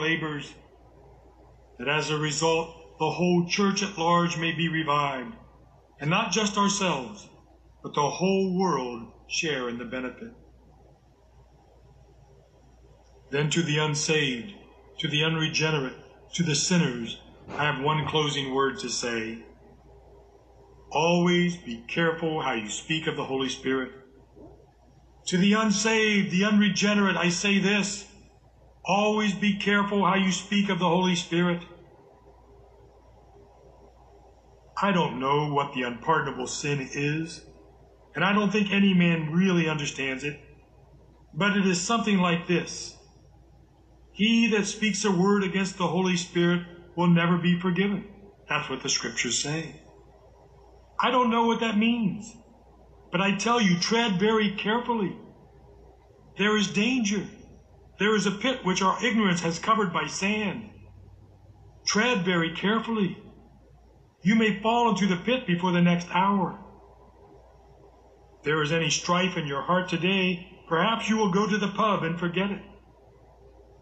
labors, that as a result, the whole church at large may be revived, and not just ourselves, but the whole world share in the benefit. Then to the unsaved, to the unregenerate, to the sinners, I have one closing word to say. Always be careful how you speak of the Holy Spirit. To the unsaved, the unregenerate, I say this. Always be careful how you speak of the Holy Spirit. I don't know what the unpardonable sin is, and I don't think any man really understands it, but it is something like this. He that speaks a word against the Holy Spirit will never be forgiven. That's what the scriptures say. I don't know what that means, but I tell you, tread very carefully. There is danger. There is a pit which our ignorance has covered by sand. Tread very carefully. You may fall into the pit before the next hour. If there is any strife in your heart today, perhaps you will go to the pub and forget it.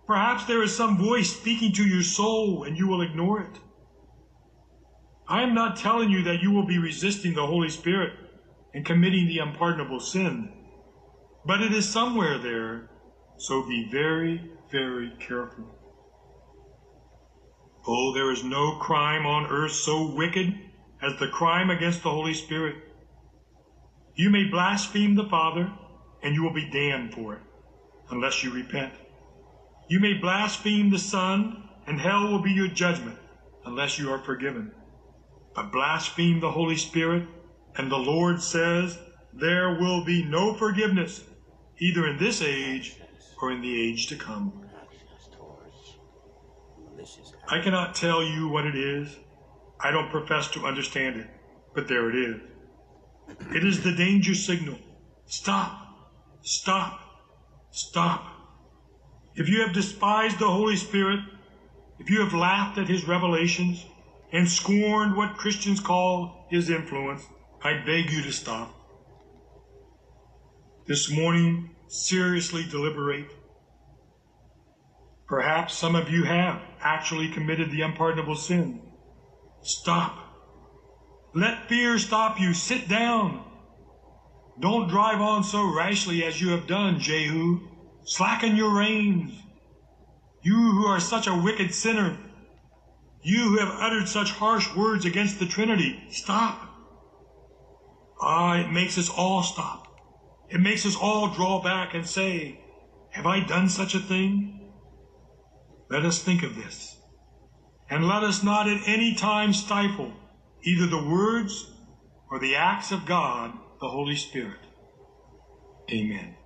Perhaps there is some voice speaking to your soul and you will ignore it. I am not telling you that you will be resisting the Holy Spirit and committing the unpardonable sin, but it is somewhere there, so be very, very careful. Oh, there is no crime on earth so wicked as the crime against the Holy Spirit. You may blaspheme the Father, and you will be damned for it, unless you repent. You may blaspheme the Son, and hell will be your judgment unless you are forgiven. But blaspheme the Holy Spirit, and the Lord says there will be no forgiveness, either in this age or in the age to come. I cannot tell you what it is. I don't profess to understand it, but there it is. It is the danger signal. Stop, stop, stop. If you have despised the Holy Spirit, if you have laughed at his revelations and scorned what Christians call his influence, I beg you to stop. This morning, seriously deliberate. Perhaps some of you have actually committed the unpardonable sin. Stop. Let fear stop you. Sit down. Don't drive on so rashly as you have done, Jehu. Slacken your reins. You who are such a wicked sinner, you who have uttered such harsh words against the Trinity, stop. Ah, it makes us all stop. It makes us all draw back and say, Have I done such a thing? Let us think of this. And let us not at any time stifle either the words or the acts of God, the Holy Spirit. Amen.